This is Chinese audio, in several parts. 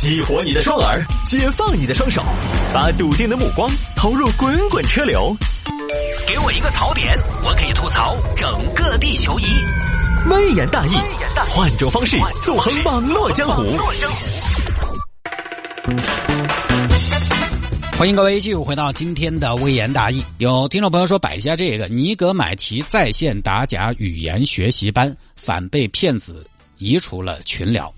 激活你的双耳，解放你的双手，把笃定的目光投入滚滚车流。给我一个槽点，我可以吐槽整个地球仪。微言大义，换种方式纵横网络江湖。欢迎各位继续回到今天的微言大义。有听众朋友说摆一下这个尼格买提在线打假语言学习班，反被骗子移除了群聊。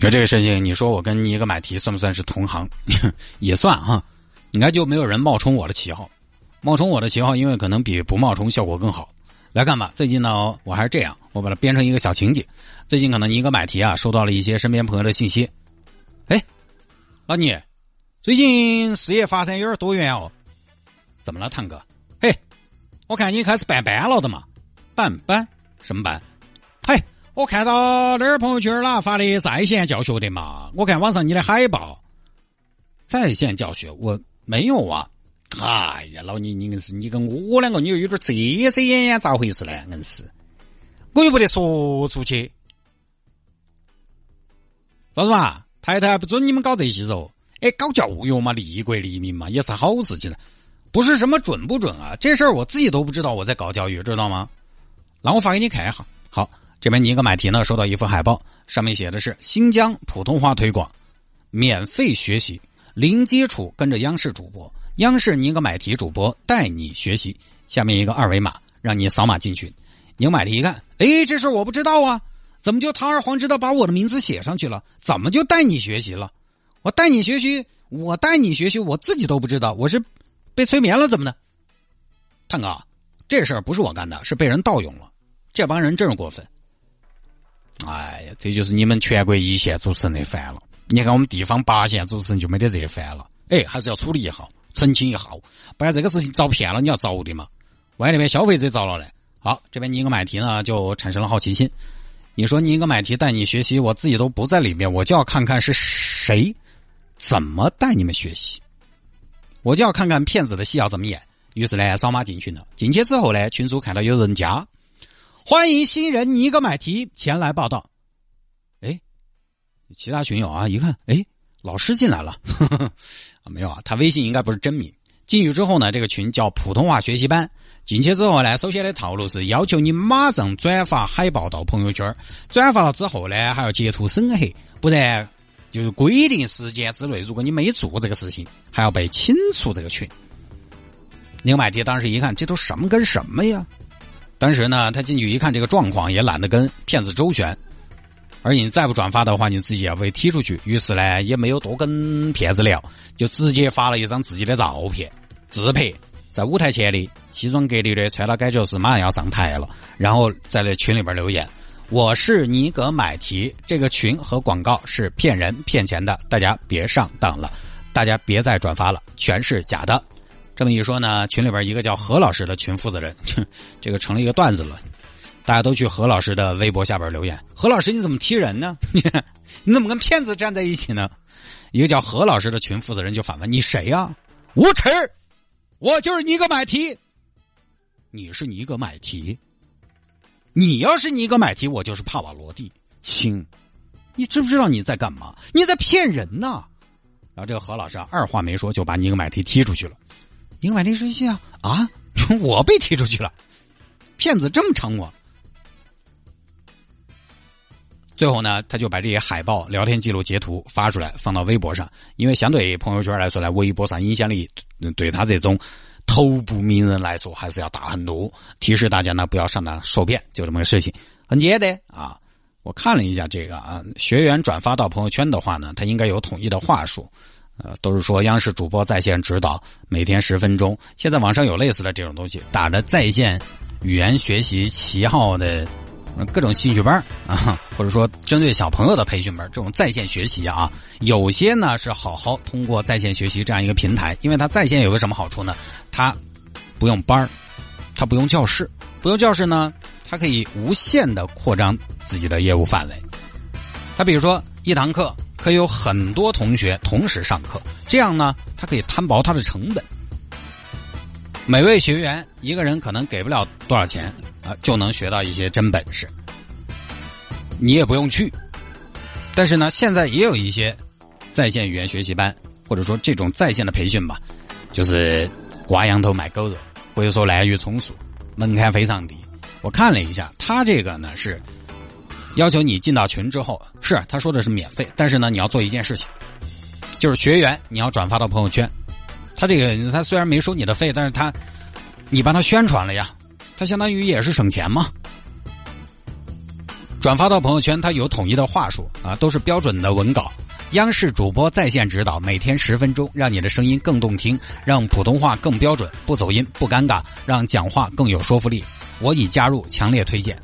有这个事情，你说我跟尼格买提算不算是同行？也算哈，应该就没有人冒充我的旗号。冒充我的旗号，因为可能比不冒充效果更好。来看吧，最近呢，我还是这样，我把它编成一个小情节。最近可能尼格买提啊，收到了一些身边朋友的信息。哎，老倪，最近事业发展有点多元哦。怎么了，探哥？嘿，我看你开始办班了的嘛？办班？什么班？我看到那儿朋友圈啦发的在线教学的嘛。我看网上你的海报，在线教学我没有啊。哎呀，老倪，你硬是你跟我两个，你又有点遮遮掩掩，咋回事呢？硬是，我又不得说出去。咋子嘛？太太不准你们搞这些哦。哎，搞教育嘛，利国利民嘛，也是好事情。不是什么准不准啊？这事儿我自己都不知道，我在搞教育，知道吗？那我发给你看一下。好，这边尼格买提呢，收到一份海报，上面写的是新疆普通话推广，免费学习，零基础跟着央视主播。央视尼格买提主播带你学习，下面一个二维码，让你扫码进群。宁买提一看，哎，这事我不知道啊，怎么就堂而皇之的把我的名字写上去了？怎么就带你学习了？我带你学习，我带你学习，我自己都不知道，我是被催眠了怎么的？探哥，这事儿不是我干的，是被人盗用了，这帮人真是过分。哎呀，这就是你们全国一线主持人的烦了。你看我们地方八线主持人就没得这烦了，哎，还是要处理一下。澄清一下，不然这个事情遭骗了，你要遭的嘛。万一那边消费者遭了嘞？好，这边你一个买题呢，就产生了好奇心。你说你一个买题带你学习，我自己都不在里面，我就要看看是谁怎么带你们学习，我就要看看骗子的戏要怎么演。于是呢，扫码进群了。进去之后呢，群主看到有人加，欢迎新人尼格买提前来报道。哎，其他群友啊，一看，哎。老师进来了，啊没有啊，他微信应该不是真名。进去之后呢，这个群叫普通话学习班。进去之后呢，首先的套路是要求你马上转发海报到朋友圈，转发了之后呢，还要截图审核，不然就是规定时间之内，如果你没做这个事情，还要被清除这个群。宁麦迪当时一看，这都什么跟什么呀？当时呢，他进去一看这个状况，也懒得跟骗子周旋。而你再不转发的话，你自己也被踢出去。于是呢，也没有多跟骗子聊，就直接发了一张自己的照片，自拍在舞台前的西装革履的，穿了感觉是马上要上台了。然后在那群里边留言：“我是尼格买提，这个群和广告是骗人骗钱的，大家别上当了，大家别再转发了，全是假的。”这么一说呢，群里边一个叫何老师的群负责人，这个成了一个段子了。大家都去何老师的微博下边留言。何老师，你怎么踢人呢？你怎么跟骗子站在一起呢？一个叫何老师的群负责人就反问：“你谁呀？”无耻！我就是尼格买提。你是尼格买提？你要是尼格买提，我就是帕瓦罗蒂。亲，你知不知道你在干嘛？你在骗人呢！然后这个何老师啊，二话没说就把尼格买提踢出去了。尼格买提生气啊啊！我被踢出去了，骗子这么猖狂！最后呢，他就把这些海报、聊天记录截图发出来，放到微博上。因为相对于朋友圈来说呢，微博上影响力对他这种头部名人来说还是要大很多。提示大家呢，不要上当受骗，就这么个事情，很简单啊。我看了一下这个啊，学员转发到朋友圈的话呢，他应该有统一的话术，呃，都是说央视主播在线指导，每天十分钟。现在网上有类似的这种东西，打着在线语言学习旗号的。各种兴趣班啊，或者说针对小朋友的培训班，这种在线学习啊，有些呢是好好通过在线学习这样一个平台，因为它在线有个什么好处呢？它不用班儿，它不用教室，不用教室呢，它可以无限的扩张自己的业务范围。它比如说一堂课可以有很多同学同时上课，这样呢，它可以摊薄它的成本。每位学员一个人可能给不了多少钱啊，就能学到一些真本事。你也不用去。但是呢，现在也有一些在线语言学习班，或者说这种在线的培训吧，就是挂羊头卖狗肉，或者说滥竽充数，门槛非常低。我看了一下，他这个呢是要求你进到群之后，是他说的是免费，但是呢你要做一件事情，就是学员你要转发到朋友圈。他这个他虽然没收你的费，但是他你帮他宣传了呀，他相当于也是省钱嘛。转发到朋友圈，他有统一的话术啊，都是标准的文稿。央视主播在线指导，每天十分钟，让你的声音更动听，让普通话更标准，不走音，不尴尬，让讲话更有说服力。我已加入，强烈推荐。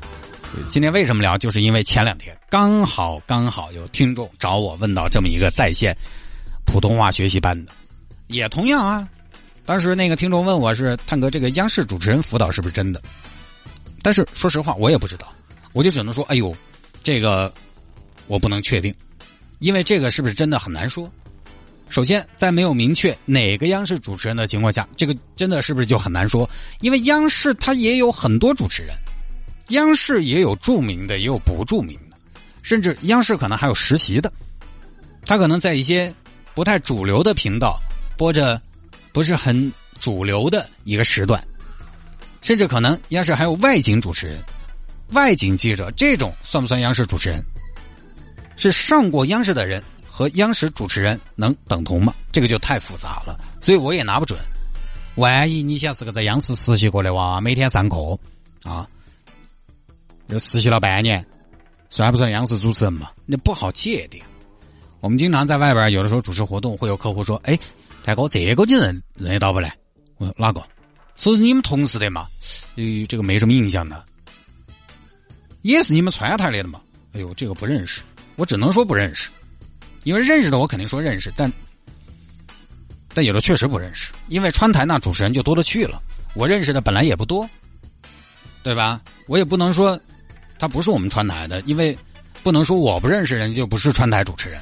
今天为什么聊？就是因为前两天刚好刚好有听众找我问到这么一个在线普通话学习班的，也同样啊。当时那个听众问我是探哥，这个央视主持人辅导是不是真的？但是说实话，我也不知道。我就只能说，哎呦，这个我不能确定，因为这个是不是真的很难说。首先，在没有明确哪个央视主持人的情况下，这个真的是不是就很难说？因为央视它也有很多主持人，央视也有著名的，也有不著名的，甚至央视可能还有实习的，他可能在一些不太主流的频道播着不是很主流的一个时段，甚至可能央视还有外景主持人。外景记者这种算不算央视主持人？是上过央视的人和央视主持人能等同吗？这个就太复杂了，所以我也拿不准。万一你想是个在央视实习过的哇，每天上课啊，实习了半年，算不算央视主持人嘛？那不好界定。我们经常在外边有的时候主持活动，会有客户说：“哎，大哥，这个你认认得到不嘞？”我说：“哪个？说是你们同事的嘛？”呃，这个没什么印象的。也是你们川台来的嘛？哎呦，这个不认识，我只能说不认识，因为认识的我肯定说认识，但但有的确实不认识，因为川台那主持人就多了去了，我认识的本来也不多，对吧？我也不能说他不是我们川台的，因为不能说我不认识人就不是川台主持人。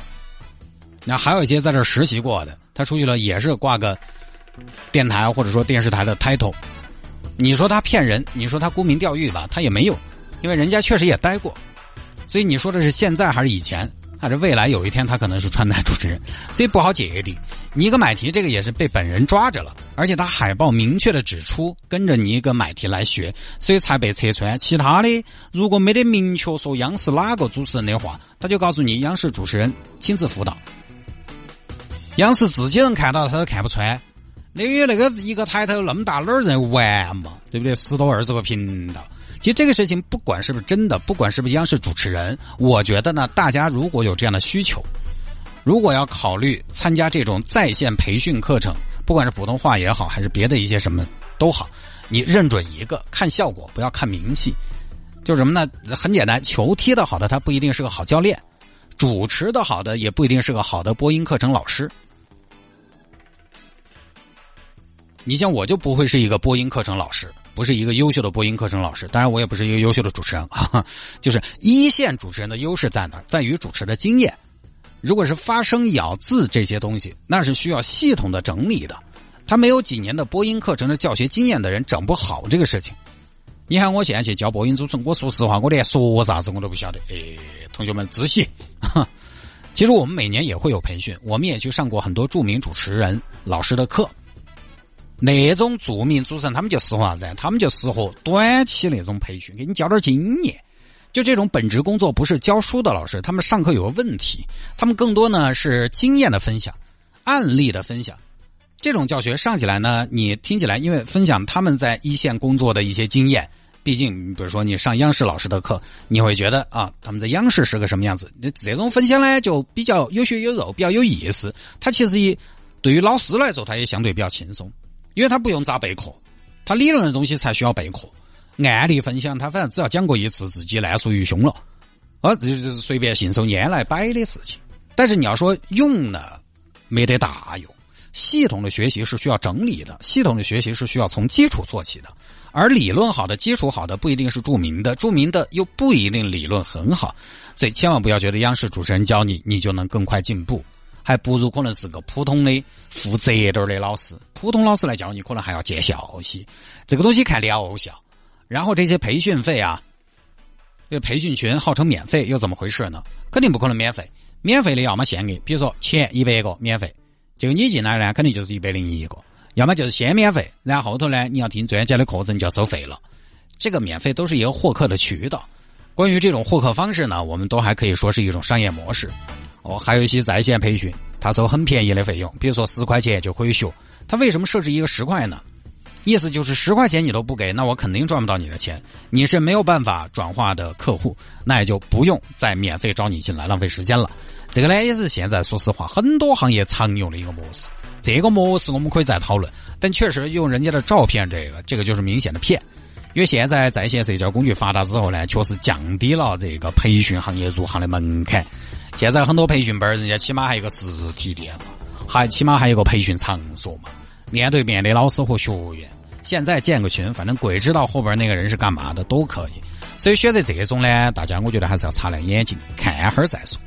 那还有一些在这实习过的，他出去了也是挂个电台或者说电视台的 title，你说他骗人，你说他沽名钓誉吧，他也没有。因为人家确实也待过，所以你说的是现在还是以前，还是未来？有一天他可能是川台主持人，所以不好界定。你一个买题，这个也是被本人抓着了，而且他海报明确的指出跟着你一个买题来学，所以才被拆穿。其他的如果没得明确说央视哪个主持人的话，他就告诉你央视主持人亲自辅导。央视自己人看到他都看不穿，因为那个一个抬头那么大哪儿认完嘛，对不对？十多二十个频道。其实这个事情不管是不是真的，不管是不是央视主持人，我觉得呢，大家如果有这样的需求，如果要考虑参加这种在线培训课程，不管是普通话也好，还是别的一些什么都好，你认准一个，看效果，不要看名气。就什么呢？很简单，球踢的好的他不一定是个好教练，主持的好的也不一定是个好的播音课程老师。你像我就不会是一个播音课程老师。不是一个优秀的播音课程老师，当然我也不是一个优秀的主持人啊。就是一线主持人的优势在哪？在于主持的经验。如果是发声、咬字这些东西，那是需要系统的整理的。他没有几年的播音课程的教学经验的人，整不好这个事情。你看我现在去教播音主持人，我说实话，我连说啥子我都不晓得。哎，同学们自习。其实我们每年也会有培训，我们也去上过很多著名主持人老师的课。那种著名主持人，他们就适合啥子？他们就适合短期那种培训，给你教点经验。就这种本职工作不是教书的老师，他们上课有个问题，他们更多呢是经验的分享、案例的分享。这种教学上起来呢，你听起来，因为分享他们在一线工作的一些经验。毕竟，比如说你上央视老师的课，你会觉得啊，他们在央视是个什么样子？那这种分享呢，就比较有血有肉，比较有意思。他其实也对于老师来说，他也相对比较轻松。因为他不用咋备课，他理论的东西才需要备课。案例分享，他反正只要讲过一次，自己烂熟于胸了，啊，就是随便信手拈来摆的事情。但是你要说用呢，没得大用。系统的学习是需要整理的，系统的学习是需要从基础做起的。而理论好的、基础好的，不一定是著名的，著名的又不一定理论很好。所以千万不要觉得央视主持人教你，你就能更快进步。还不如可能是个普通的负责点的老师，普通老师来教你，可能还要见效些。这个东西看疗效。然后这些培训费啊，这培训群号称免费，又怎么回事呢？肯定不可能免费，免费的要么限额，比如说前一百个免费，就你进来呢，肯定就是一百零一个；要么就是先免费，然后后头呢，你要听专家的课程就要收费了。这个免费都是一个获客的渠道。关于这种获客方式呢，我们都还可以说是一种商业模式。哦，还有一些在线培训，它收很便宜的费用，比如说十块钱就可以学。它为什么设置一个十块呢？意思就是十块钱你都不给，那我肯定赚不到你的钱，你是没有办法转化的客户，那也就不用再免费招你进来，浪费时间了。这个呢也是现在说实话很多行业常用的一个模式。这个模式我们可以再讨论，但确实用人家的照片，这个这个就是明显的骗。因为现在在线社交工具发达之后呢，确实降低了这个培训行业入行的门槛。现在很多培训班人家起码还有个实体店嘛，还起码还有个培训场所嘛，面对面的老师和学员。现在建个群，反正鬼知道后边那个人是干嘛的都可以。所以选择这种呢，大家我觉得还是要擦亮眼睛看会儿再说。